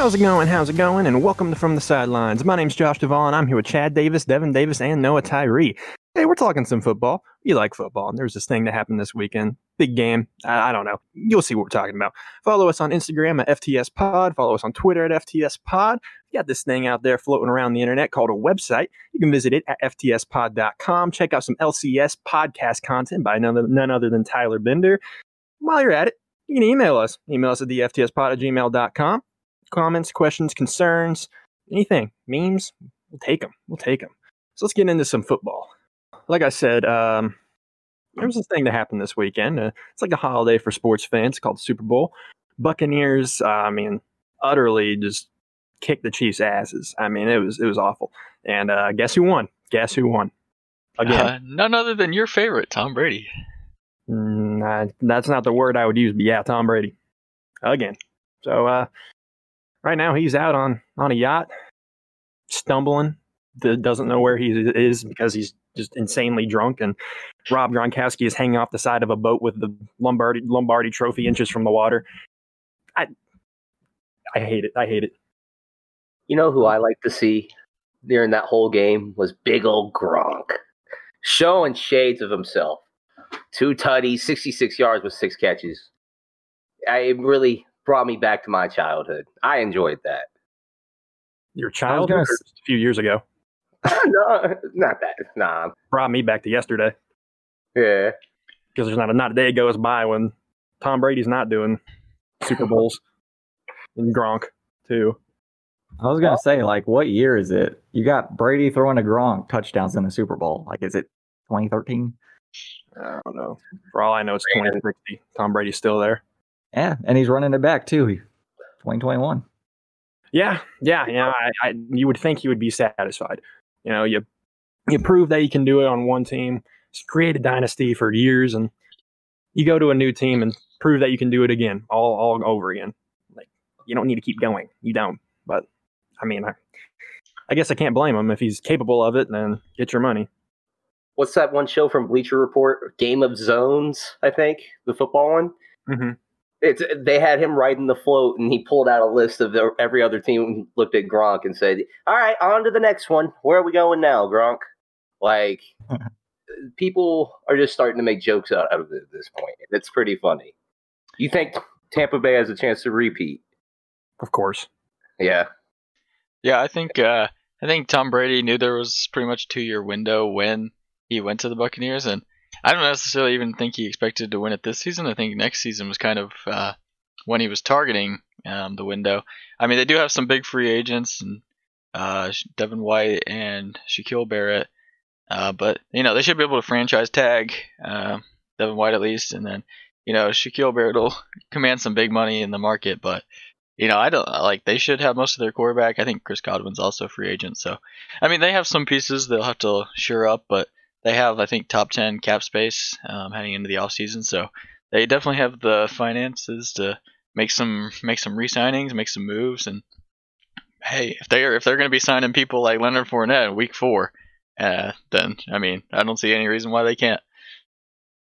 How's it going? How's it going? And welcome to From the Sidelines. My name's Josh Duvall, I'm here with Chad Davis, Devin Davis, and Noah Tyree. Hey, we're talking some football. You like football. And there's this thing that happened this weekend. Big game. I, I don't know. You'll see what we're talking about. Follow us on Instagram at FTS Pod. Follow us on Twitter at FTS Pod. We got this thing out there floating around the internet called a website. You can visit it at ftspod.com. Check out some LCS podcast content by none, none other than Tyler Bender. While you're at it, you can email us. Email us at the ftspod at gmail.com comments, questions, concerns, anything, memes, we'll take them. We'll take them. So let's get into some football. Like I said, um, there was this thing that happened this weekend. Uh, it's like a holiday for sports fans called Super Bowl. Buccaneers, uh, I mean, utterly just kicked the Chiefs' asses. I mean, it was it was awful. And uh, guess who won? Guess who won? Again, uh, none other than your favorite, Tom Brady. Mm, that's not the word I would use, but yeah, Tom Brady again. So uh, right now he's out on on a yacht, stumbling. doesn't know where he is because he's just insanely drunk. And Rob Gronkowski is hanging off the side of a boat with the Lombardi Lombardi Trophy inches from the water. I I hate it. I hate it. You know who I like to see during that whole game was big old Gronk, showing shades of himself. Two tutties, 66 yards with six catches. I really brought me back to my childhood. I enjoyed that. Your childhood? Gonna... A few years ago. no, not that. Nah. Brought me back to yesterday. Yeah. Because there's not a, not a day goes by when Tom Brady's not doing Super Bowls. and Gronk, too. I was gonna oh. say, like, what year is it? You got Brady throwing a Gronk touchdowns in the Super Bowl. Like, is it 2013? I don't know. For all I know, it's 2060. Tom Brady's still there. Yeah, and he's running it back too. 2021. Yeah, yeah, yeah. I, I, you would think he would be satisfied. You know, you you prove that you can do it on one team, create a dynasty for years, and you go to a new team and prove that you can do it again, all all over again. Like you don't need to keep going. You don't. But I mean, I, I guess I can't blame him if he's capable of it. Then get your money. What's that one show from Bleacher Report? Game of Zones, I think, the football one. Mm-hmm. It's they had him riding the float, and he pulled out a list of the, every other team. Looked at Gronk and said, "All right, on to the next one. Where are we going now, Gronk?" Like people are just starting to make jokes out, out of it at this point. It's pretty funny. You think Tampa Bay has a chance to repeat? Of course. Yeah. Yeah, I think uh, I think Tom Brady knew there was pretty much a two year window when he went to the Buccaneers, and I don't necessarily even think he expected to win it this season. I think next season was kind of uh, when he was targeting um, the window. I mean, they do have some big free agents and uh, Devin White and Shaquille Barrett, uh, but you know they should be able to franchise tag uh, Devin White at least, and then you know Shaquille Barrett will command some big money in the market, but. You know, I don't like. They should have most of their quarterback. I think Chris Godwin's also a free agent. So, I mean, they have some pieces they'll have to sure up, but they have, I think, top 10 cap space um, heading into the off season. So they definitely have the finances to make some make some re-signings, make some moves, and hey, if they're if they're going to be signing people like Leonard Fournette in Week Four, uh, then I mean, I don't see any reason why they can't.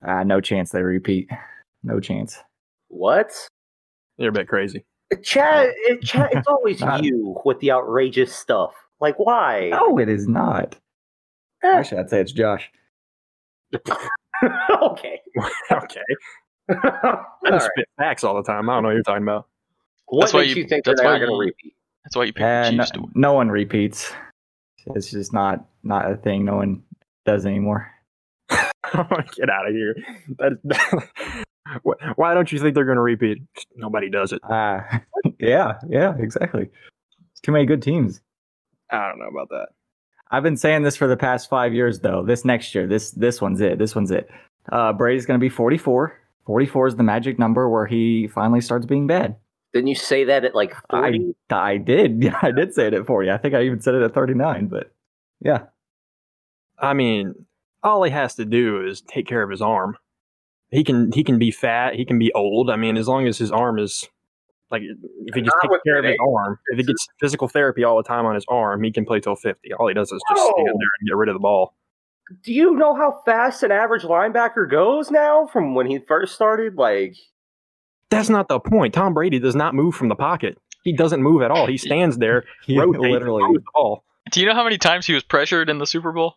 Uh, no chance they repeat. No chance. What? You're a bit crazy. Chad, it, Chad it's always you with the outrageous stuff. Like, why? No, it is not. Actually, I'd say it's Josh. okay. okay. I just spit facts all the time. I don't know what you're talking about. What that's makes you, you think that's they're not going to repeat? That's why you pick uh, no, no, one repeats. It's just not not a thing. No one does anymore. Get out of here. That, why don't you think they're going to repeat? Nobody does it. Uh, yeah, yeah, exactly. It's too many good teams. I don't know about that. I've been saying this for the past five years, though. This next year, this this one's it. This one's it. Uh, Brady's going to be 44. 44 is the magic number where he finally starts being bad. Didn't you say that at like 40? I, I did. Yeah, I did say it at 40. I think I even said it at 39, but yeah. I mean, all he has to do is take care of his arm. He can he can be fat, he can be old. I mean, as long as his arm is like if he just takes care of his arm, if he gets physical therapy all the time on his arm, he can play till fifty. All he does is just stand there and get rid of the ball. Do you know how fast an average linebacker goes now from when he first started? Like that's not the point. Tom Brady does not move from the pocket. He doesn't move at all. He stands there, He rotates, literally throws the ball. Do you know how many times he was pressured in the Super Bowl?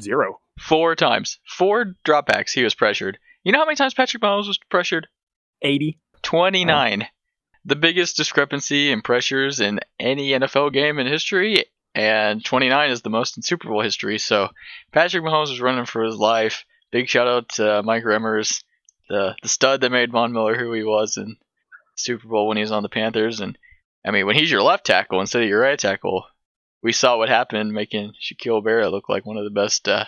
Zero. Four times. Four dropbacks he was pressured. You know how many times Patrick Mahomes was pressured? 80. 29. The biggest discrepancy in pressures in any NFL game in history, and 29 is the most in Super Bowl history. So Patrick Mahomes was running for his life. Big shout out to Mike Remmers, the the stud that made Von Miller who he was in Super Bowl when he was on the Panthers. And I mean, when he's your left tackle instead of your right tackle, we saw what happened, making Shaquille Barrett look like one of the best uh,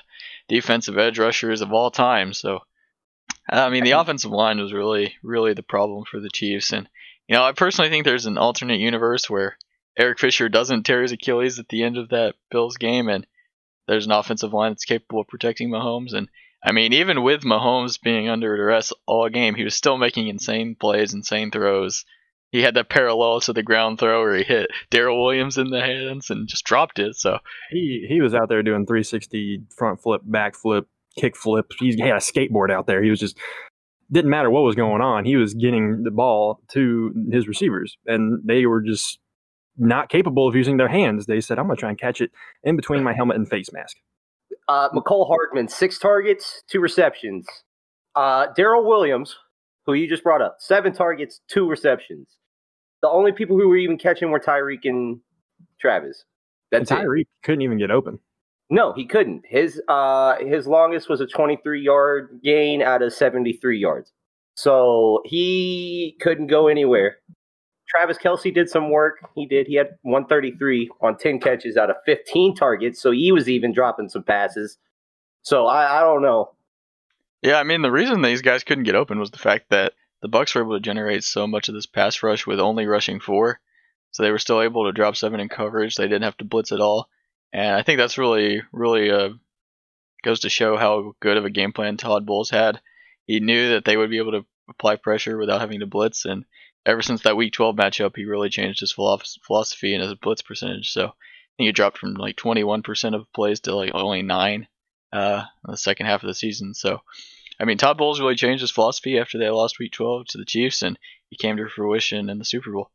defensive edge rushers of all time. So I mean, the offensive line was really, really the problem for the Chiefs. And, you know, I personally think there's an alternate universe where Eric Fisher doesn't tear his Achilles at the end of that Bills game, and there's an offensive line that's capable of protecting Mahomes. And, I mean, even with Mahomes being under duress all game, he was still making insane plays, insane throws. He had that parallel to the ground throw where he hit Darrel Williams in the hands and just dropped it. So, He he was out there doing 360 front flip, back flip, kick flip. He had a skateboard out there. He was just didn't matter what was going on. He was getting the ball to his receivers, and they were just not capable of using their hands. They said, "I'm going to try and catch it in between my helmet and face mask." Uh, Mecole Hardman, six targets, two receptions. Uh, Darrel Williams, who you just brought up, seven targets, two receptions. The only people who were even catching were Tyreek and Travis. And That's it. Tyreek couldn't even get open. No, he couldn't. His uh his longest was a 23 yard gain out of 73 yards. So he couldn't go anywhere. Travis Kelce did some work. He did. He had 133 on 10 catches out of 15 targets. So he was even dropping some passes. So I, I don't know. Yeah, I mean the reason these guys couldn't get open was the fact that the Bucks were able to generate so much of this pass rush with only rushing four, so they were still able to drop seven in coverage. They didn't have to blitz at all, and I think that's really, really uh, goes to show how good of a game plan Todd Bowles had. He knew that they would be able to apply pressure without having to blitz, and ever since that Week 12 matchup, he really changed his philosophy and his blitz percentage. So I think it dropped from like 21% of plays to like only nine uh, in the second half of the season. So, I mean, Todd Bowles really changed his philosophy after they lost Week 12 to the Chiefs, and he came to fruition in the Super Bowl.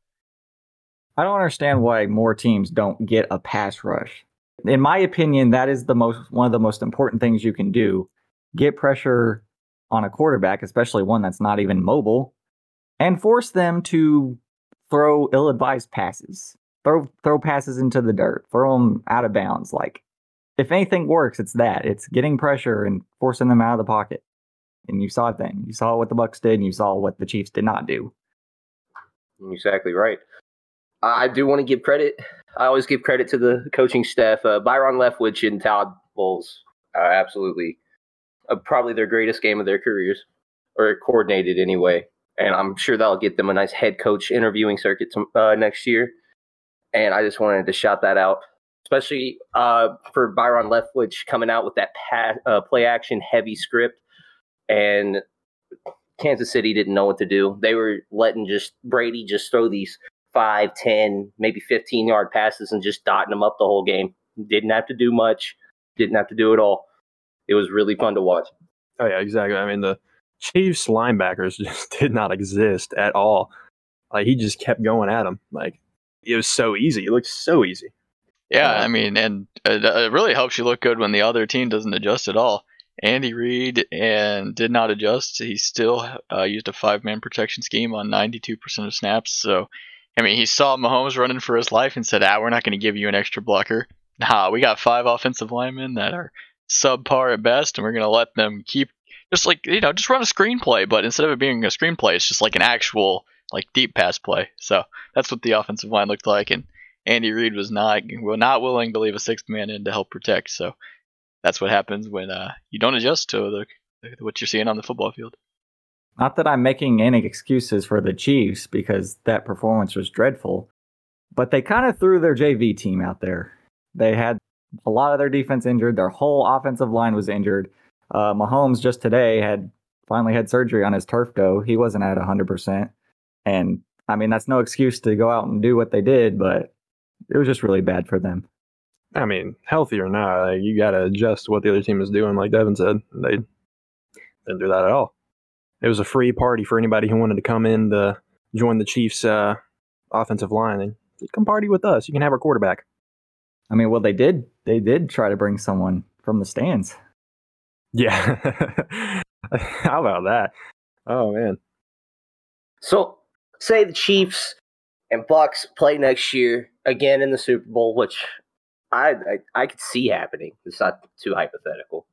I don't understand why more teams don't get a pass rush. In my opinion, that is the most one of the most important things you can do. Get pressure on a quarterback, especially one that's not even mobile, and force them to throw ill-advised passes. Throw throw passes into the dirt. Throw them out of bounds. Like if anything works, it's that. It's getting pressure and forcing them out of the pocket. And you saw it then. You saw what the Bucks did, and you saw what the Chiefs did not do. Exactly right. I do want to give credit. I always give credit to the coaching staff. Uh, Byron Leftwich and Todd Bowles are absolutely uh, probably their greatest game of their careers, or coordinated anyway. And I'm sure that'll get them a nice head coach interviewing circuit to, uh, next year. And I just wanted to shout that out, especially uh, for Byron Leftwich coming out with that uh, play action heavy script. And Kansas City didn't know what to do. They were letting just Brady just throw these five, ten, maybe 15 yard passes and just dotting them up the whole game. Didn't have to do much, didn't have to do it all. It was really fun to watch. Oh yeah, exactly. I mean the Chiefs linebackers just did not exist at all. Like he just kept going at them. Like it was so easy. It looked so easy. Yeah, Yeah. I mean, and it, it really helps you look good when the other team doesn't adjust at all. Andy Reid and did not adjust. He still uh, used a five-man protection scheme on 92% of snaps. So, I mean, he saw Mahomes running for his life and said, "Ah, we're not going to give you an extra blocker. Nah, we got five offensive linemen that are subpar at best, and we're going to let them keep just like you know, just run a screenplay. But instead of it being a screenplay, it's just like an actual like deep pass play. So that's what the offensive line looked like, and Andy Reid was not well, not willing to leave a sixth man in to help protect. So that's what happens when uh, you don't adjust to the, what you're seeing on the football field. Not that I'm making any excuses for the Chiefs because that performance was dreadful, but they kind of threw their JV team out there. They had a lot of their defense injured, their whole offensive line was injured. Uh, Mahomes just today had finally had surgery on his turf toe. He wasn't at 100%. And I mean, that's no excuse to go out and do what they did, but it was just really bad for them. I mean, healthy or not, like, you got to adjust what the other team is doing. Like Devin said, they didn't do that at all. It was a free party for anybody who wanted to come in to join the Chiefs uh, offensive line, and come party with us. You can have our quarterback. I mean, well, they did. They did try to bring someone from the stands. Yeah. How about that? Oh man. So, say the Chiefs and Bucks play next year again in the Super Bowl, which I I, I could see happening. It's not too hypothetical.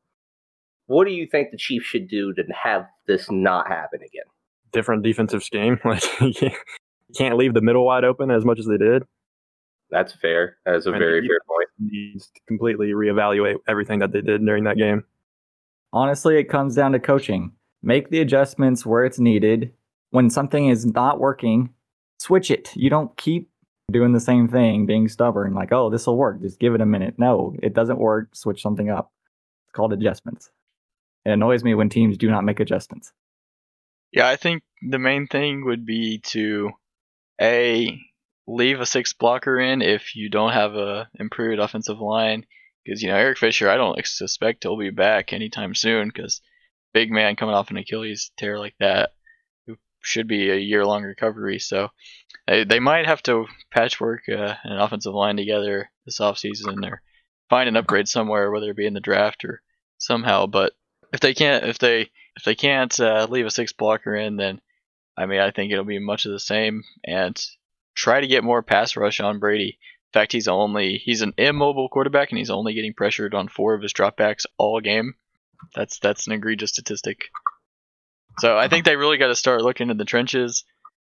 What do you think the Chiefs should do to have this not happen again? Different defensive scheme. Like you can't, you can't leave the middle wide open as much as they did. That's fair. That's a And very fair point. Needs to completely reevaluate everything that they did during that game. Honestly, it comes down to coaching. Make the adjustments where it's needed. When something is not working, switch it. You don't keep doing the same thing, being stubborn, like, oh, this will work. Just give it a minute. No, it doesn't work. Switch something up. It's called adjustments. It annoys me when teams do not make adjustments. Yeah, I think the main thing would be to a leave a six blocker in if you don't have a improved offensive line because you know Eric Fisher, I don't suspect he'll be back anytime soon because big man coming off an Achilles tear like that should be a year long recovery. So they, they might have to patchwork uh, an offensive line together this offseason or find an upgrade somewhere, whether it be in the draft or somehow. But if they can't, if they if they can't uh, leave a six blocker in, then I mean I think it'll be much of the same and try to get more pass rush on Brady. In fact, he's only he's an immobile quarterback and he's only getting pressured on four of his dropbacks all game. That's that's an egregious statistic. So I think they really got to start looking in the trenches.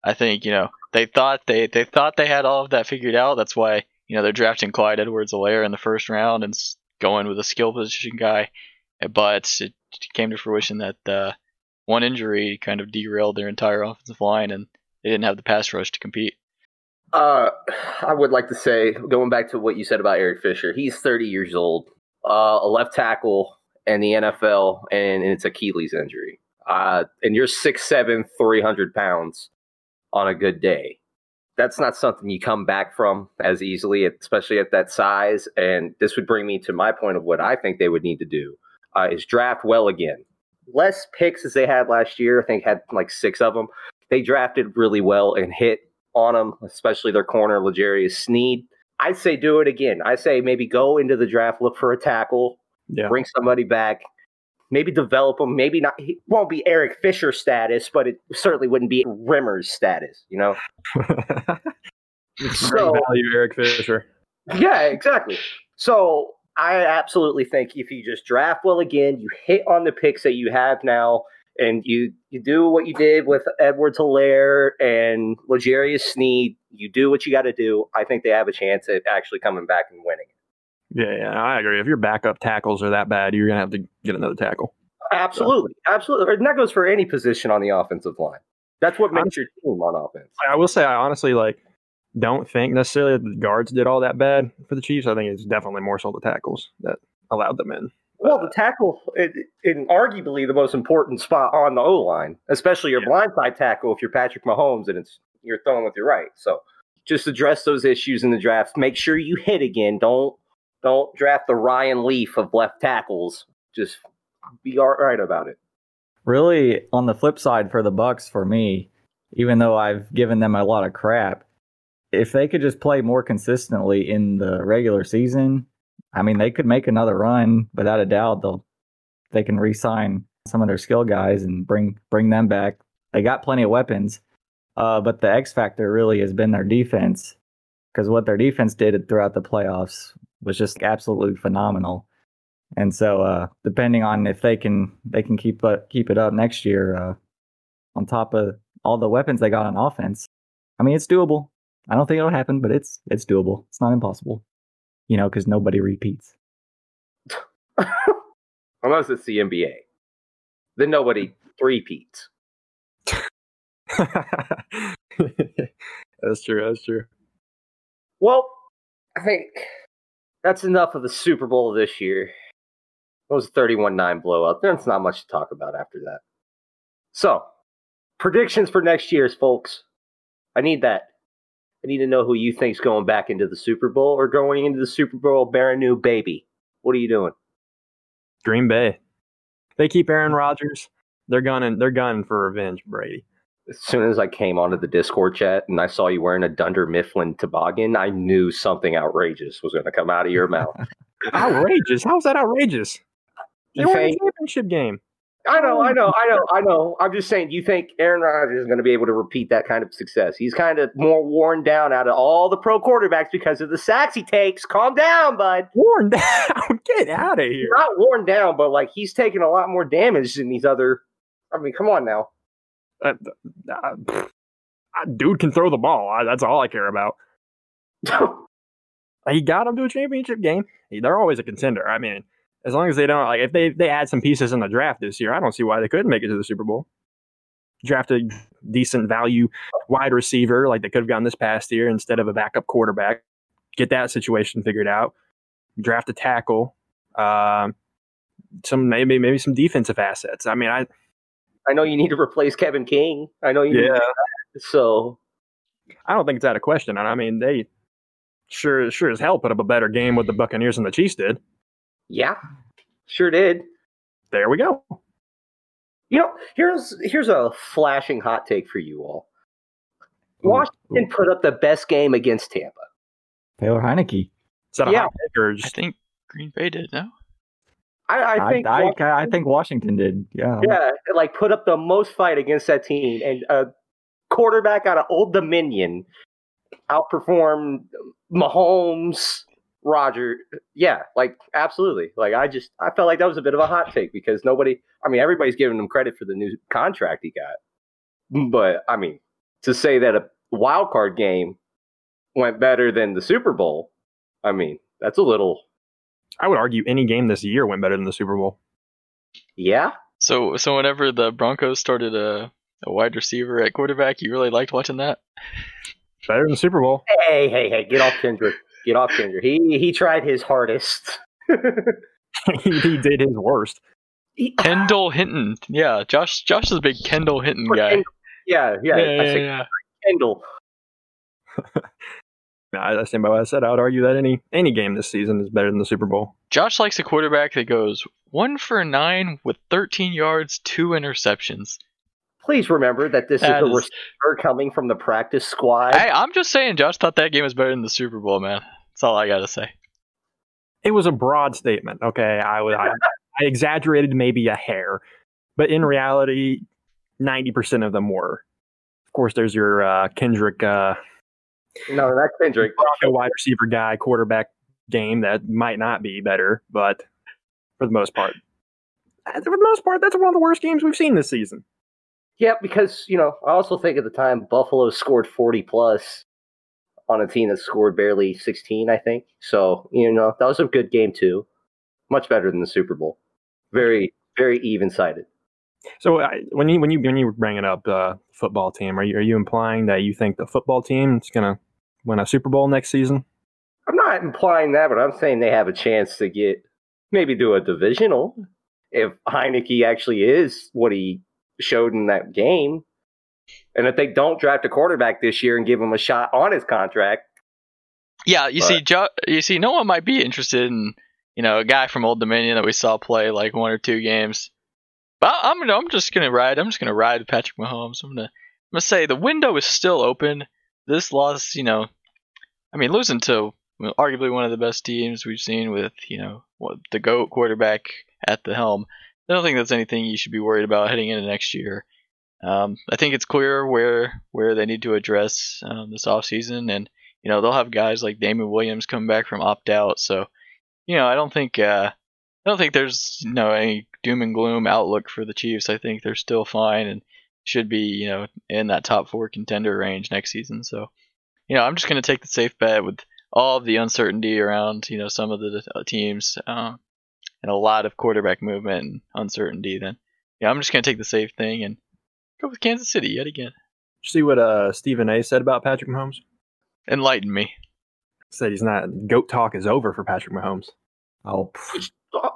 I think you know they thought they they thought they had all of that figured out. That's why you know they're drafting Clyde Edwards-Helaire in the first round and going with a skill position guy. But it came to fruition that uh, one injury kind of derailed their entire offensive line, and they didn't have the pass rush to compete. Uh, I would like to say, going back to what you said about Eric Fisher, he's 30 years old, uh, a left tackle in the NFL, and, and it's Achilles injury. Uh, and you're 6'7", 300 pounds on a good day. That's not something you come back from as easily, especially at that size. And this would bring me to my point of what I think they would need to do uh, is draft well again. Less picks as they had last year. I think had like six of them. They drafted really well and hit on them, especially their corner, L'Jarius Sneed. I'd say do it again. I say maybe go into the draft, look for a tackle, Yeah. bring somebody back, maybe develop them. Maybe not. He won't be Eric Fisher status, but it certainly wouldn't be Remmers' status. You know. So value, Eric Fisher. yeah, exactly. So I absolutely think if you just draft well again, you hit on the picks that you have now, and you you do what you did with Edwards Helaire and L'Jarius Sneed, you do what you got to do. I think they have a chance at actually coming back and winning. Yeah, yeah, I agree. If your backup tackles are that bad, you're gonna have to get another tackle. Absolutely, absolutely, and that goes for any position on the offensive line. That's what makes your team on offense. I will say, I honestly like don't think necessarily that the guards did all that bad for the Chiefs. I think it's definitely more so the tackles that allowed them in. Well, uh, the tackle, it, in arguably the most important spot on the O line, especially your blindside tackle if you're Patrick Mahomes and it's you're throwing with your right. So just address those issues in the draft. Make sure you hit again. Don't don't draft the Ryan Leaf of left tackles. Just be all right about it. Really, on the flip side for the Bucks, for me, even though I've given them a lot of crap, if they could just play more consistently in the regular season, I mean, they could make another run without a doubt. They'll they can re-sign some of their skill guys and bring bring them back. They got plenty of weapons, uh, but the X factor really has been their defense because what their defense did throughout the playoffs was just absolutely phenomenal. And so, uh, depending on if they can they can keep uh, keep it up next year, uh, on top of all the weapons they got on offense, I mean, it's doable. I don't think it'll happen, but it's it's doable. It's not impossible, you know, because nobody repeats. Unless it's the NBA. Then nobody three-peats. that's true. That's true. Well, I think that's enough of the Super Bowl this year. It was a 31 9 blowout. There's not much to talk about after that. So, predictions for next year's, folks. I need that. I need to know who you think's going back into the Super Bowl or going into the Super Bowl bearing new baby. What are you doing? Green Bay. They keep Aaron Rodgers. They're gunning. They're gunning for revenge, Brady. as soon as I came onto the Discord chat and I saw you wearing a Dunder Mifflin toboggan, I knew something outrageous was going to come out of your mouth. outrageous? How's that outrageous? They You won a championship game. I know, I know, I know, I know. I'm just saying, do you think Aaron Rodgers is going to be able to repeat that kind of success? He's kind of more worn down out of all the pro quarterbacks because of the sacks he takes. Calm down, bud. Worn down. Get out of He's here. not worn down, but like he's taking a lot more damage than these other. I mean, come on now. Uh, uh. Dude can throw the ball. I, that's all I care about. He got them to a championship game. They're always a contender. I mean, as long as they don't like, if they they add some pieces in the draft this year, I don't see why they couldn't make it to the Super Bowl. Draft a decent value wide receiver like they could have gotten this past year instead of a backup quarterback. Get that situation figured out. Draft a tackle. Um, some maybe maybe some defensive assets. I mean, I I know you need to replace Kevin King. I know you. Need Yeah. So I don't think it's out of question. And I mean, they sure sure as hell put up a better game with the Buccaneers than the Chiefs did. Yeah, sure did. There we go. You know, here's here's a flashing hot take for you all. Washington put up the best game against Tampa. Taylor Heinicke. Is that a Yeah. hot take or I just think Green Bay did, no? I, I I, think I, Wa- I, think Washington did. Yeah. yeah, like put up the most fight against that team, and a quarterback out of Old Dominion outperformed Mahomes, Roger. Yeah, like absolutely. Like I just I felt like that was a bit of a hot take because nobody. I mean, everybody's giving him credit for the new contract he got, but I mean, to say that a wild card game went better than the Super Bowl, I mean, that's a little. I would argue any game this year went better than the Super Bowl. Yeah, So so whenever the Broncos started a, a wide receiver at quarterback, you really liked watching that? Better than the Super Bowl. Hey, hey, hey, get off Kendrick. Get off Kendrick. He he tried his hardest. he, he did his worst. He- Kendall Hinton. Yeah, Josh Josh is a big Kendall Hinton guy. Yeah, yeah. Yeah, I yeah, yeah. Kendall. No, I I stand by what I said. I would argue that any any game this season is better than the Super Bowl. Josh likes a quarterback that goes one for nine with 13 yards, two interceptions. Please remember that this That is a is- receiver coming from the practice squad. I, I'm just saying, Josh thought that game was better than the Super Bowl, man. That's all I gotta say. It was a broad statement. Okay, I would I, I exaggerated maybe a hair, but in reality, ninety percent of them were. Of course, there's your uh, Kendrick uh, no, that's Kendrick. Bronco wide receiver guy quarterback game that might not be better, but for the most part, uh, for the most part, that's one of the worst games we've seen this season. Yeah, because you know, I also think at the time Buffalo scored forty plus on a team that scored barely sixteen. I think so. You know, that was a good game too. Much better than the Super Bowl. Very, very even sided. So I, when you when you when you were bringing up uh, football team, are you are you implying that you think the football team is gonna win a Super Bowl next season? I'm not implying that, but I'm saying they have a chance to get maybe do a divisional if Heinicke actually is what he showed in that game. And if they don't draft a quarterback this year and give him a shot on his contract, Yeah, you But- see, jo- you see, no one might be interested in you know a guy from Old Dominion that we saw play like one or two games. But I'm gonna, I'm just gonna ride. I'm just gonna ride Patrick Mahomes. I'm gonna, I'm gonna say the window is still open. This loss, you know, I mean, losing to arguably one of the best teams we've seen with you know what, the goat quarterback at the helm. I don't think that's anything you should be worried about heading into next year. Um, I think it's clear where where they need to address um, this offseason, and you know they'll have guys like Damien Williams come back from opt out. So, you know, I don't think uh, I don't think there's you know any doom and gloom outlook for the Chiefs. I think they're still fine and should be you know in that top four contender range next season. So, you know, I'm just gonna take the safe bet with all of the uncertainty around you know some of the uh, teams uh, and a lot of quarterback movement and uncertainty. Then, yeah, I'm just gonna take the safe thing and go with Kansas City yet again. Did you see what uh, Stephen A. said about Patrick Mahomes? Enlighten me. Said he's not goat talk is over for Patrick Mahomes. Oh, pff,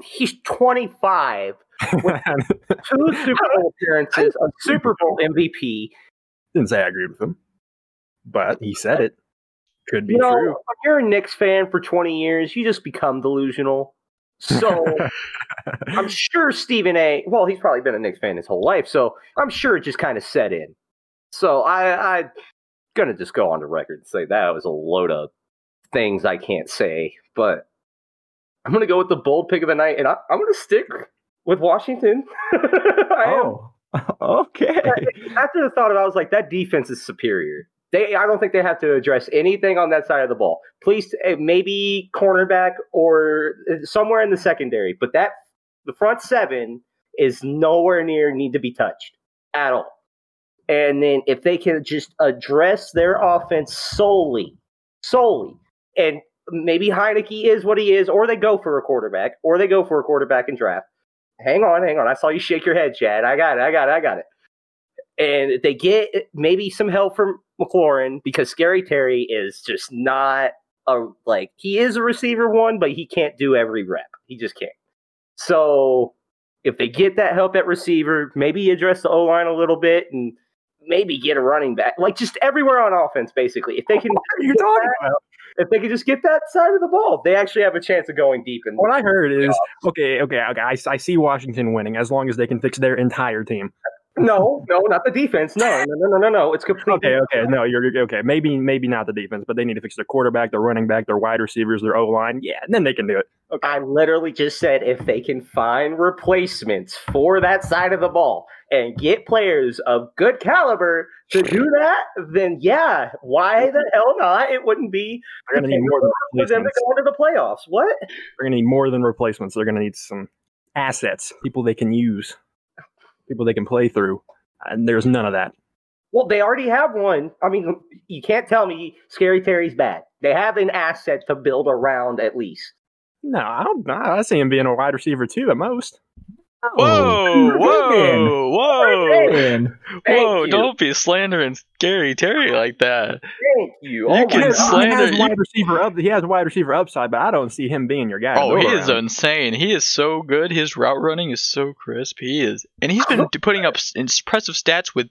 he's 25, two Super Bowl appearances, a Super Bowl MVP. Didn't say I agreed with him, but he said it. Could be You know, true. when you're a Knicks fan for 20 years, you just become delusional. So I'm sure Stephen A. Well, he's probably been a Knicks fan his whole life, so I'm sure it just kind of set in. So I, I'm gonna just go on the record and say that was a load of things I can't say, but I'm gonna go with the bold pick of the night, and I, I'm gonna stick with Washington. I am. Oh, okay. After the thought of, it, I was like, that defense is superior. They, I don't think they have to address anything on that side of the ball. Please, eh, maybe cornerback or eh, somewhere in the secondary, but that the front seven is nowhere near need to be touched at all. And then if they can just address their offense solely, solely, and maybe Heinicke is what he is, or they go for a quarterback, or they go for a quarterback and draft. Hang on, hang on. I saw you shake your head, Chad. I got it. I got it. I got it. And they get maybe some help from McLaurin because Scary Terry is just not a like he is a receiver one, but he can't do every rep. He just can't. So if they get that help at receiver, maybe address the O line a little bit and maybe get a running back, like just everywhere on offense, basically. If they can, What are you talking about? if they can just get that side of the ball, they actually have a chance of going deep. And What I heard is okay, okay, okay. I, I see Washington winning as long as they can fix their entire team. No, no, not the defense. No, no, no, no, no, no. It's complete. Okay, okay, no, you're you're- okay. Maybe maybe not the defense, but they need to fix their quarterback, their running back, their wide receivers, their O line. Yeah, and then they can do it. Okay. I literally just said if they can find replacements for that side of the ball and get players of good caliber to do that, then yeah, why the hell not? It wouldn't be They're gonna need more than them to replacements. go into the playoffs. What? They're gonna need more than replacements. They're gonna need some assets, people they can use, people they can play through. And there's none of that. Well, they already have one. I mean, you can't tell me Scary Terry's bad. They have an asset to build around at least. No, I don't. I see him being a wide receiver too at most. Whoa, whoa, whoa, Man. Whoa! you. Don't be slandering Scary Terry like that. Thank you. You Oh can my he has, slander- wide receiver up. He has wide receiver upside, but I don't see him being your guy. Oh, he is around. insane. He is so good. His route running is so crisp. He is, and he's been putting up impressive stats with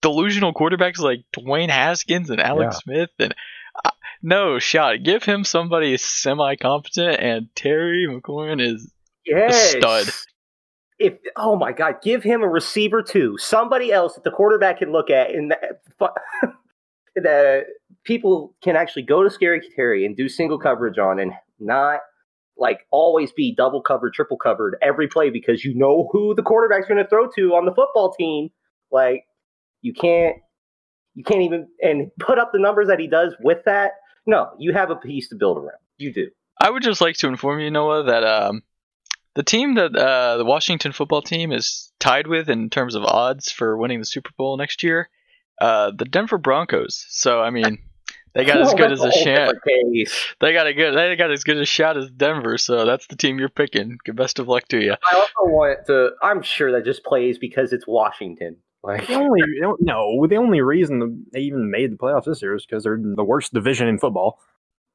delusional quarterbacks like Dwayne Haskins and Alex Yeah. Smith. And uh, no shot. Give him somebody semi competent, and Terry McLaurin is yes. stud. If oh my god, give him a receiver too. Somebody else that the quarterback can look at, and that, that people can actually go to Scary Terry and do single coverage on, and not like always be double covered, triple covered every play because you know who the quarterback's going to throw to on the football team. Like you can't, you can't even and put up the numbers that he does with that. No, you have a piece to build around. You do. I would just like to inform you, Noah, that um, the team that uh, the Washington football team is tied with in terms of odds for winning the Super Bowl next year, uh, the Denver Broncos. So I mean, they got as good as a whole chance. They got a good. They got as good a shot as Denver. So that's the team you're picking. Good best of luck to you. I also want to. I'm sure that just plays because it's Washington. Like, The only no, the only reason they even made the playoffs this year is because they're in the worst division in football.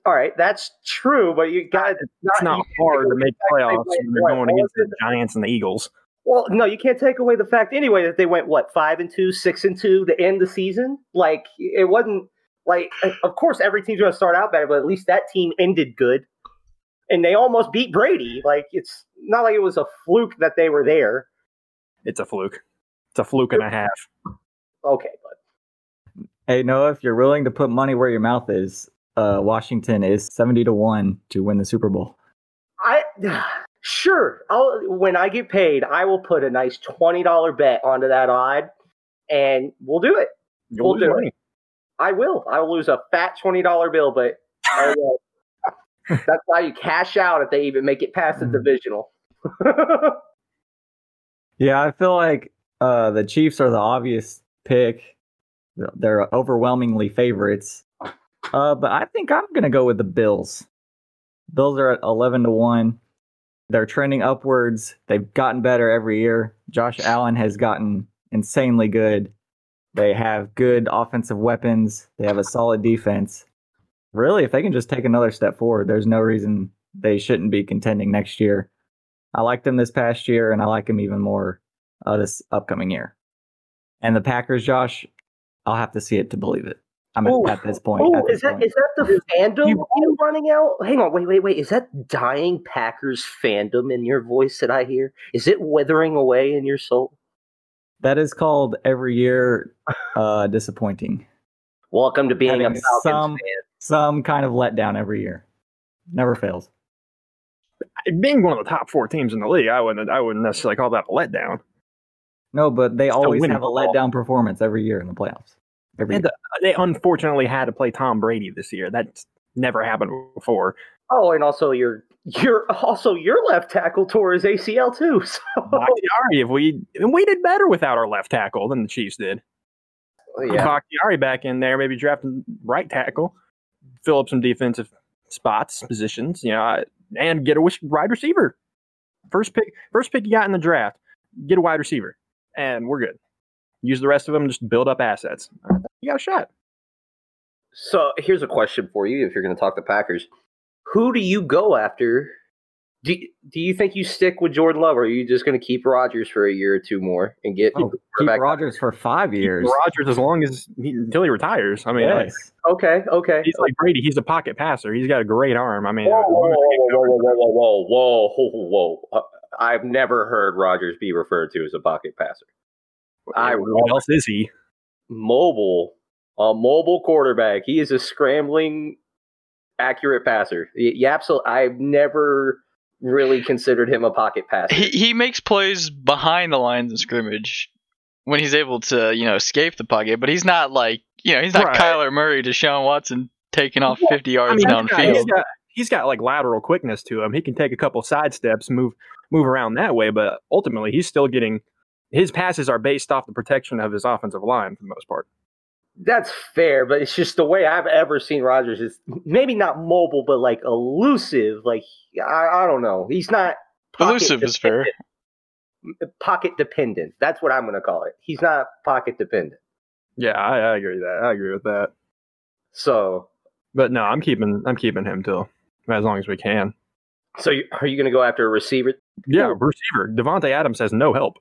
All right, that's true, but you got It's not hard to make playoffs when you're going against the Giants and the Eagles. Well, no, you can't take away the fact anyway that they went what five and two, six and two to end the season. Like it wasn't like, uh, of course, every team's going to start out better, but at least that team ended good, and they almost beat Brady. Like it's not like it was a fluke that they were there. It's a fluke. It's a fluke and a half. Okay, but Hey Noah, if you're willing to put money where your mouth is, uh, Washington is seventy to one to win the Super Bowl. I sure. I'll when I get paid, I will put a nice twenty dollar bet onto that odd, and we'll do it. You'll We'll lose do it. I will. I will lose a fat twenty dollar bill, but I will. that's why you cash out if they even make it past the divisional. Yeah, I feel like uh, the Chiefs are the obvious pick. They're overwhelmingly favorites. Uh, but I think I'm gonna go with the Bills. Bills are at eleven to one. They're trending upwards. They've gotten better every year. Josh Allen has gotten insanely good. They have good offensive weapons. They have a solid defense. Really, if they can just take another step forward, there's no reason they shouldn't be contending next year. I liked them this past year, and I like them even more uh, this upcoming year. And the Packers, Josh, I'll have to see it to believe it. I'm at, Ooh. at this point. Oh, at this is that point. is that the fandom You- you running out? Hang on, wait, wait, wait. Is that dying Packers fandom in your voice that I hear? Is it withering away in your soul? That is called every year uh, disappointing. Welcome to being a Falcons some- fan. Some kind of letdown every year. Never fails. Being one of the top four teams in the league, I wouldn't I wouldn't necessarily call that a letdown. No, but they always have a letdown performance every year in the playoffs. Every And year. uh, they unfortunately had to play Tom Brady this year. That's never happened before. Oh, and also your your also your left tackle tore his ACL too. So Bakhtiari, if we and we did better without our left tackle than the Chiefs did. yeah, Bakhtiari back in there, maybe drafting right tackle, fill up some defensive spots, positions, you know, and get a wide receiver. First pick, first pick you got in the draft, get a wide receiver, and we're good. Use the rest of them, just build up assets. You got a shot. So here's a question for you: If you're going to talk the Packers, who do you go after? Do Do you think you stick with Jordan Love, or are you just going to keep Rodgers for a year or two more and get Oh, keep quarterback- Rodgers for five years. Rodgers as long as he, until he retires. I mean, like, Yes. Okay, okay. he's like Brady. He's a pocket passer. He's got a great arm. I mean, Whoa, whoa, whoa, whoa, whoa, whoa, whoa, whoa, whoa, whoa, whoa! Uh, I've never heard Rodgers be referred to as a pocket passer. I- what else is he? Mobile, a mobile quarterback. He is a scrambling, accurate passer. Y- Yeah, absolutely. I've never really considered him a pocket passer. He he makes plays behind the lines of scrimmage when he's able to you know escape the pocket, but he's not like you know he's not Right. Kyler Murray, Deshaun Watson taking off 50 yards I mean, downfield. he's got he's got like lateral quickness to him. He can take a couple side steps, move move around that way, but ultimately he's still getting his passes are based off the protection of his offensive line for the most part. That's fair, but it's just the way I've ever seen Rodgers is maybe not mobile, but like elusive. Like I, I don't know. He's not pocket Elusive is fair. Pocket dependent. That's what I'm going to call it. He's not pocket dependent. Yeah, I, I agree with that. I agree with that. So, But no, I'm keeping I'm keeping him till as long as we can. so you, are you going to go after a receiver? Yeah, receiver Davante Adams has no help.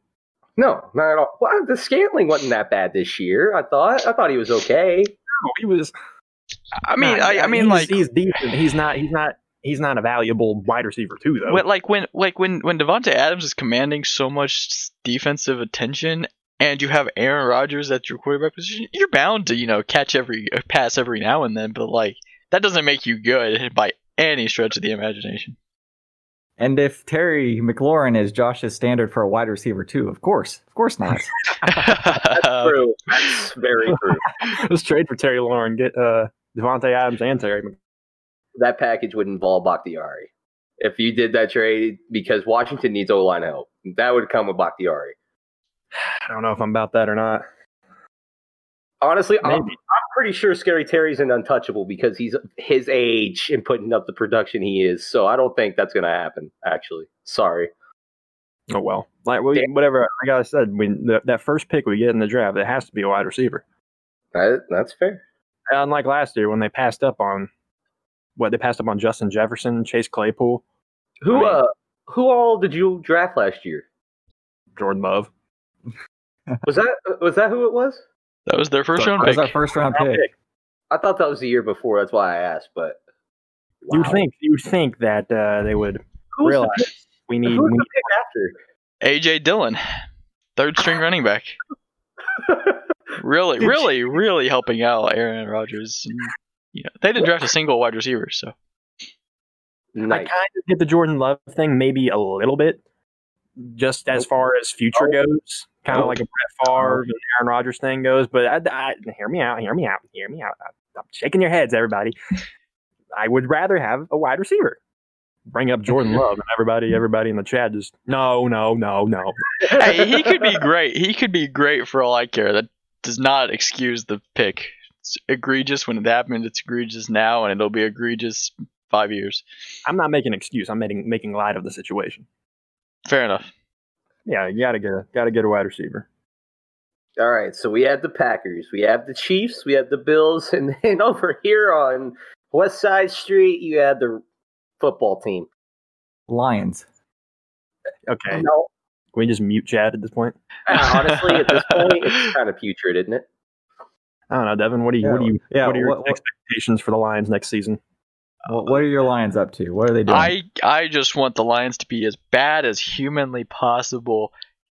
No, not at all. Well, the Scantling wasn't that bad this year. I thought. I thought he was okay. No, he was. I mean, I, I mean, he's, like he's decent. He's not. He's not. He's not a valuable wide receiver too, though. when, like when like when when Davante Adams is commanding so much defensive attention, and you have Aaron Rodgers at your quarterback position, you're bound to you know catch every uh, pass every now and then. But like that doesn't make you good by any stretch of the imagination. And if Terry McLaurin is Josh's standard for a wide receiver too, of course, of course not. True. That's very true. Let's trade for Terry Lauren. Get uh, Davante Adams and Terry. Mc- that package would involve Bakhtiari. If you did that trade, because Washington needs O line help, that would come with Bakhtiari. I don't know if I'm about that or not. Honestly, I'm, I'm pretty sure Scary Terry's an untouchable because he's his age and putting up the production he is. So I don't think that's going to happen. Actually, sorry. Oh well, like we, whatever. Like I said, we the, that first pick we get in the draft, it has to be a wide receiver. That, that's fair. Unlike last year when they passed up on what they passed up on Justin Jefferson, Chase Claypool, Who I mean- uh who all did you draft last year? Jordan Love. Was that was that who it was? That was their first So- round That was pick. our first round pick. I thought that was the year before. That's why I asked. But You'd think you'd think that uh, they would who was realize the pick, we need. was We the pick after? AJ Dillon, third string running back. Really, Did really, really helping out Aaron Rodgers. And, you know, they didn't draft a single wide receiver, so I kind of get the Jordan Love thing maybe a little bit, just as oh. far as future Oh. goes, kind of Oh. like a Brett Favre oh. and Aaron Rodgers thing goes. But I, I, hear me out, hear me out, hear me out. I'm shaking your heads, everybody. I would rather have a wide receiver. Bring up Jordan Love, and everybody, everybody in the chat just no, no, no, no. hey, he could be great. He could be great for all I care. That does not excuse the pick. It's egregious when it happened. It's egregious now, and it'll be egregious five years. I'm not making an excuse. I'm making making light of the situation. Fair enough. Yeah, you gotta get a gotta get a wide receiver. All right, so we have the Packers, we have the Chiefs, we have the Bills, and then over here on West Side Street, you have the football team. Lions. Okay, No, can we just mute Chad at this point? uh, honestly, at this point, it's kind of putrid, isn't it? I don't know, Devin. What do you what do you Yeah. what are your what, what, expectations for the Lions next season? What- what are your Lions up to? What are they doing? I I just want the Lions to be as bad as humanly possible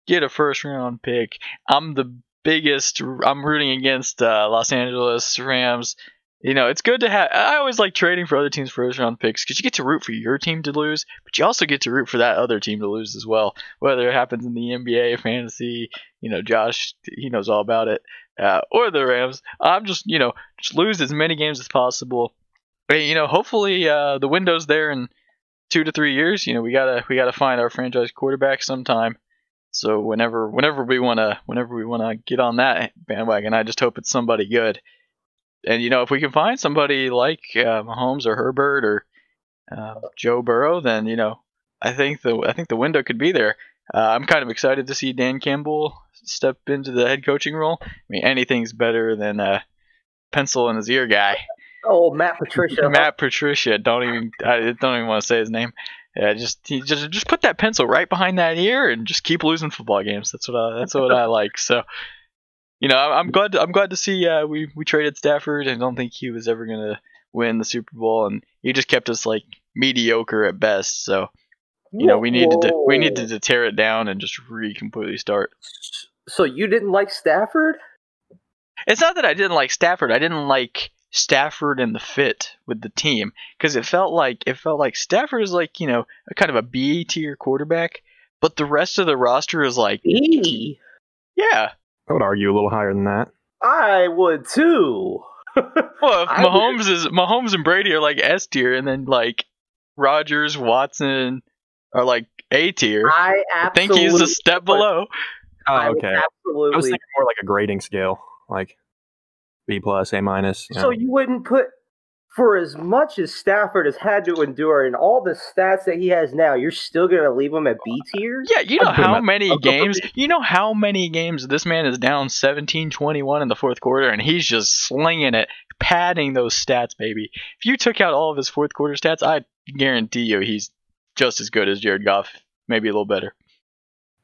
get a first round pick. I'm the biggest. I'm rooting against uh, Los Angeles Rams. You know, it's good to have. I always like trading for other teams' first round picks because you get to root for your team to lose, but you also get to root for that other team to lose as well. Whether it happens in the NBA, fantasy, you know, Josh, he knows all about it, uh, or the Rams. I'm just, you know, just lose as many games as possible. You know, hopefully uh, the window's there in two to three years. You know, we gotta we gotta find our franchise quarterback sometime. So whenever whenever we wanna whenever we wanna get on that bandwagon, I just hope it's somebody good and you know, if we can find somebody like uh, Mahomes or Herbert or uh, Joe Burrow, then you know, I think the I think the window could be there. Uh, I'm kind of excited to see Dan Campbell step into the head coaching role. I mean, anything's better than a pencil in his ear guy. Oh, Matt Patricia. Matt Patricia. Don't even I don't even want to say his name. Yeah, just just just put that pencil right behind that ear and just keep losing football games. That's what I that's what I like. So you know, I'm glad. To, I'm glad to see uh, we we traded Stafford, and don't think he was ever gonna win the Super Bowl, and he just kept us like mediocre at best. So, you know, we needed to we needed to tear it down and just re completely start. So you didn't like Stafford? It's not that I didn't like Stafford. I didn't like Stafford and the fit with the team because it felt like it felt like Stafford is like you know a kind of a B tier quarterback, but the rest of the roster is like E. Yeah, I would argue a little higher than that. I would too. well, if Mahomes would... is Mahomes and Brady are like S tier, and then like Rodgers, Watson are like A tier. I, I think he's a step below. Oh, okay. Absolutely. I was thinking more like a grading scale, like B plus, A minus. So you wouldn't put for as much as Stafford has had to endure and all the stats that he has now, you're still going to leave him at B tier? Yeah, you know how many games, you know how many games this man is down 17-21 in the fourth quarter and he's just slinging it, padding those stats, baby. If you took out all of his fourth quarter stats, I guarantee you he's just as good as Jared Goff, maybe a little better.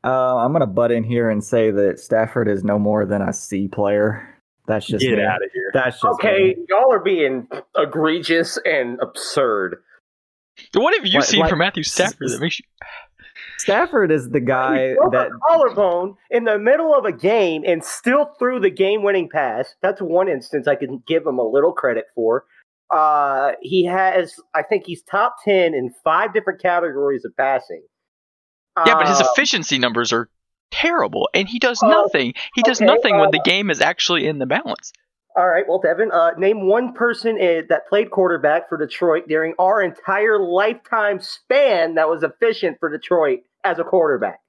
Uh, I'm going to butt in here and say that Stafford is no more than a C player. That's just get me. out of here. That's just okay. Me. Y'all are being egregious and absurd. What have you what, seen like, from Matthew Stafford that makes you? Stafford is the guy that collarbone in the middle of a game and still threw the game-winning pass. That's one instance I can give him a little credit for. Uh, he has, I think, he's top ten in five different categories of passing. Yeah, but his uh, efficiency numbers are terrible, and he does uh, nothing. He does okay, nothing uh, when the uh, game is actually in the balance. All right, well, Devin, uh, name one person uh, that played quarterback for Detroit during our entire lifetime span that was efficient for Detroit as a quarterback.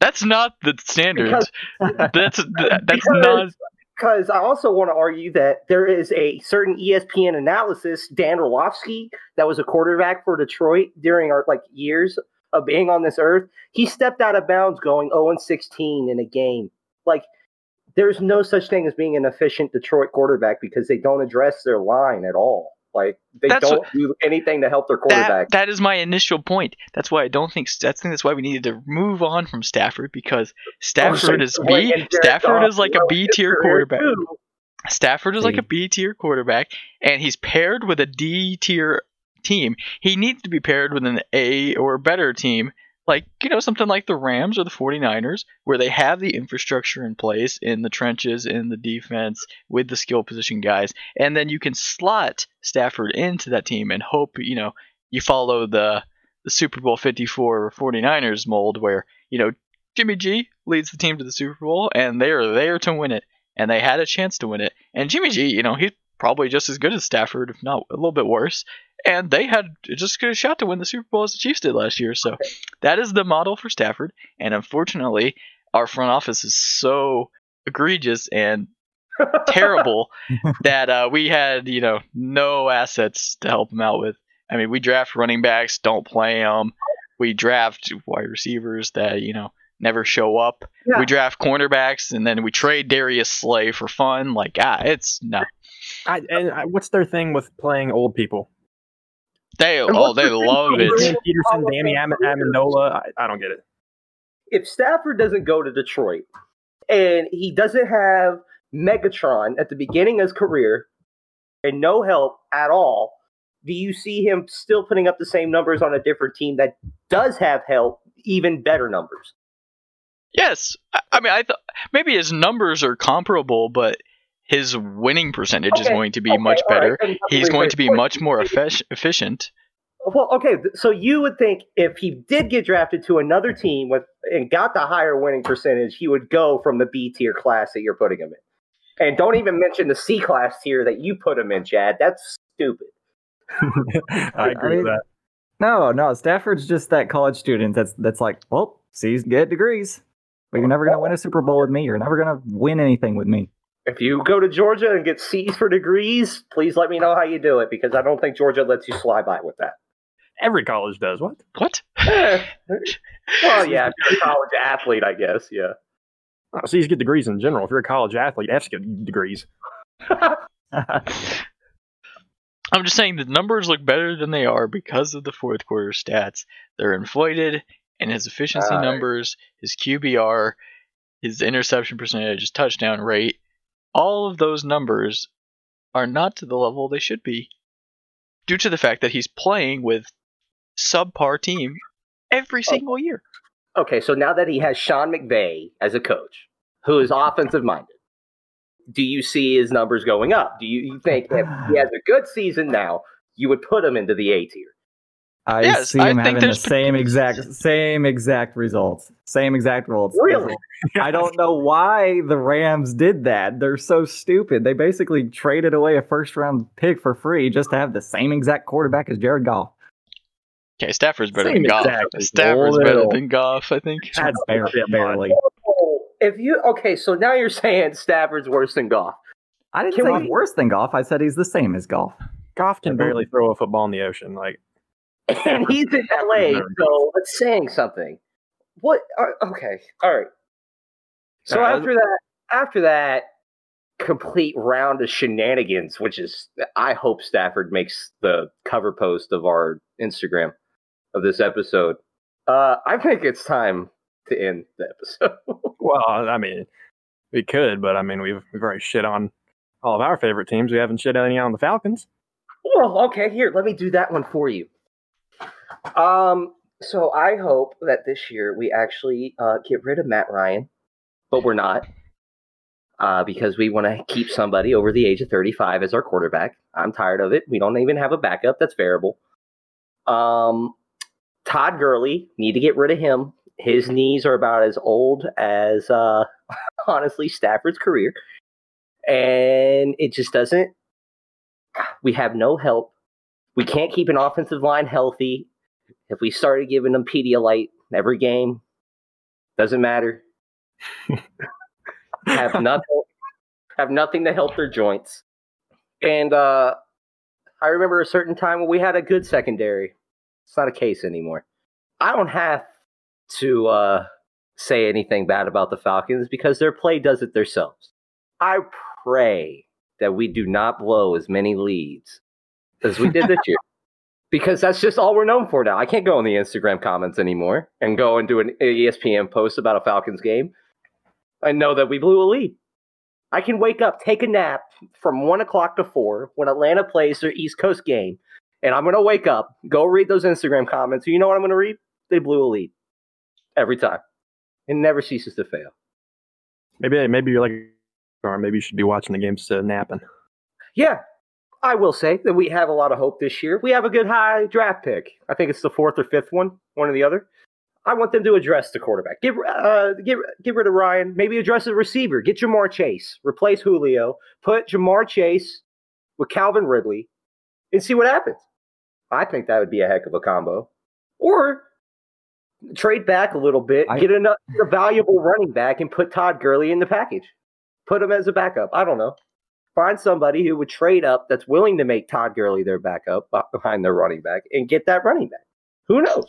That's not the standard. Because, that's that's because, not. Because I also want to argue that there is a certain ESPN analysis, Dan Orlovsky, that was a quarterback for Detroit during our like years of being on this earth, he stepped out of bounds going 0 and 16 in a game. Like, there's no such thing as being an efficient Detroit quarterback because they don't address their line at all. Like they that's don't what, do anything to help their quarterback. That, that is my initial point. That's why I don't think that's that's why we needed to move on from Stafford because Stafford is B. Stafford is like a B tier quarterback. Stafford is like a B tier quarterback, and he's paired with a D tier team. He needs to be paired with an A or better team, like, you know, something like the Rams or the 49ers, where they have the infrastructure in place in the trenches, in the defense, with the skill position guys. And then you can slot Stafford into that team and hope, you know, you follow the, the Super Bowl 54 49ers mold where, you know, Jimmy G leads the team to the Super Bowl and they are there to win it. And they had a chance to win it. And Jimmy G, you know, he's probably just as good as Stafford, if not a little bit worse and they had just a shot to win the Super Bowl as the Chiefs did last year. So that is the model for Stafford, and unfortunately, our front office is so egregious and terrible that uh, we had you know no assets to help him out with. I mean, we draft running backs, don't play them. We draft wide receivers that you know never show up. Yeah. We draft cornerbacks, and then we trade Darius Slay for fun. Like, ah, it's no. I, and I, what's their thing with playing old people? They oh they love it. Peterson, Danny Amendola. I, I don't get it. If Stafford doesn't go to Detroit and he doesn't have Megatron at the beginning of his career and no help at all, do you see him still putting up the same numbers on a different team that does have help, even better numbers? Yes, I, I mean I thought maybe his numbers are comparable, but his winning percentage is going to be okay, much all right, better. then let me He's going to be much more effic- efficient. Well, okay, so you would think if he did get drafted to another mm-hmm. team with and got the higher winning percentage, he would go from the B tier class that you're putting him in. And don't even mention the C class tier that you put him in, Chad. That's stupid. I agree mean, with that. No, no, Stafford's just that college student that's that's like, well, C's get degrees, but you're never gonna win a Super Bowl with me. You're never gonna win anything with me. If you go to Georgia and get C's for degrees, please let me know how you do it because I don't think Georgia lets you slide by with that. Every college does. What? What? well, yeah, if you're a college athlete, I guess, yeah. Oh, C's get degrees in general. If you're a college athlete, F's get degrees. I'm just saying the numbers look better than they are because of the fourth quarter stats. They're inflated, and his efficiency Alright. numbers, his QBR, his interception percentage, his touchdown rate, all of those numbers are not to the level they should be due to the fact that he's playing with subpar team every oh. single year. Okay, so now that he has Sean McVay as a coach, who is offensive minded, do you see his numbers going up? Do you, you think if he has a good season now, you would put him into the A tier? I Yes, see I him think having the same exact same exact results. Same exact results. Really? I don't know why the Rams did that. They're so stupid. They basically traded away a first round pick for free just to have the same exact quarterback as Jared Goff. Okay, Stafford's better Same than Goff. exact, Stafford's better than Goff, I think. That's Barely. a barely. If you okay, so now you're saying Stafford's worse than Goff. I didn't Can say we- he's worse than Goff. I said he's the same as Goff. Goff can barely throw a football in the ocean. Like and he's in LA, so it's saying something. What? Okay, all right. So Uh, after that, after that complete round of shenanigans, which is, I hope Stafford makes the cover post of our Instagram of this episode. Uh, I think it's time to end the episode. Well, I mean, we could, but I mean, we've we've already shit on all of our favorite teams. We haven't shit any on the Falcons. Well, okay, here, let me do that one for you. Um, so I hope that this year we actually uh, get rid of Matt Ryan, but we're not. Uh, because we want to keep somebody over the age of 35 as our quarterback. I'm tired of it. We don't even have a backup that's variable. Um, Todd Gurley, need to get rid of him. His knees are about as old as, uh, honestly, Stafford's career. And it just doesn't we have no help. We can't keep an offensive line healthy. If we started giving them Pedialyte every game, doesn't matter. have nothing. Have nothing to help their joints. And uh, I remember a certain time when we had a good secondary. It's not a case anymore. I don't have to uh, say anything bad about the Falcons because their play does it themselves. I pray that we do not blow as many leads as we did this year. Because that's just all we're known for now. I can't go in the Instagram comments anymore and go and do an ESPN post about a Falcons game. I know that we blew a lead. I can wake up, take a nap from one o'clock to four when Atlanta plays their East Coast game, and I'm gonna wake up, go read those Instagram comments. You know what I'm gonna read? They blew a lead every time. It never ceases to fail. Maybe maybe you're like, or maybe you should be watching the games to napping. Yeah, I will say that we have a lot of hope this year. We have a good high draft pick. I think it's the fourth or fifth one, one or the other. I want them to address the quarterback. Get uh, get get rid of Ryan. Maybe address the receiver. Get Ja'Marr Chase. Replace Julio. Put Ja'Marr Chase with Calvin Ridley, and see what happens. I think that would be a heck of a combo. Or trade back a little bit, I- get a, a valuable running back, and put Todd Gurley in the package. Put him as a backup. I don't know. Find somebody who would trade up that's willing to make Todd Gurley their backup behind their running back and get that running back. Who knows?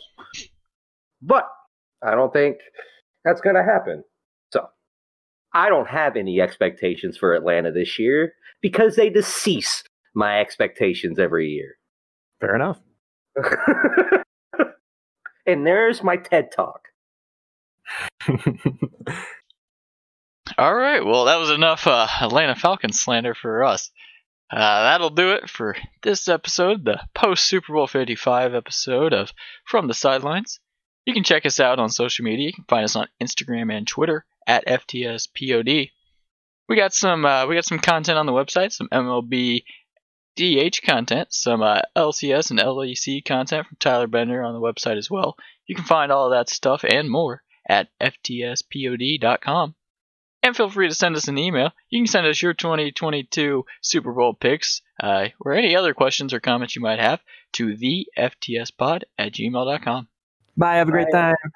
But I don't think that's going to happen. So I don't have any expectations for Atlanta this year because they decease my expectations every year. Fair enough. and there's my TED talk. All right, well, that was enough uh, Atlanta Falcons slander for us. Uh, that'll do it for this episode, the post Super Bowl 55 episode of From the Sidelines. You can check us out on social media. You can find us on Instagram and Twitter at FTSPOD. We got some uh, we got some content on the website, some MLB DH content, some uh, LCS and LEC content from Tyler Bender on the website as well. You can find all of that stuff and more at ftspod.com. And feel free to send us an email. You can send us your 2022 Super Bowl picks uh, or any other questions or comments you might have to the ftspod at gmail.com. Bye. Have a great Bye. time.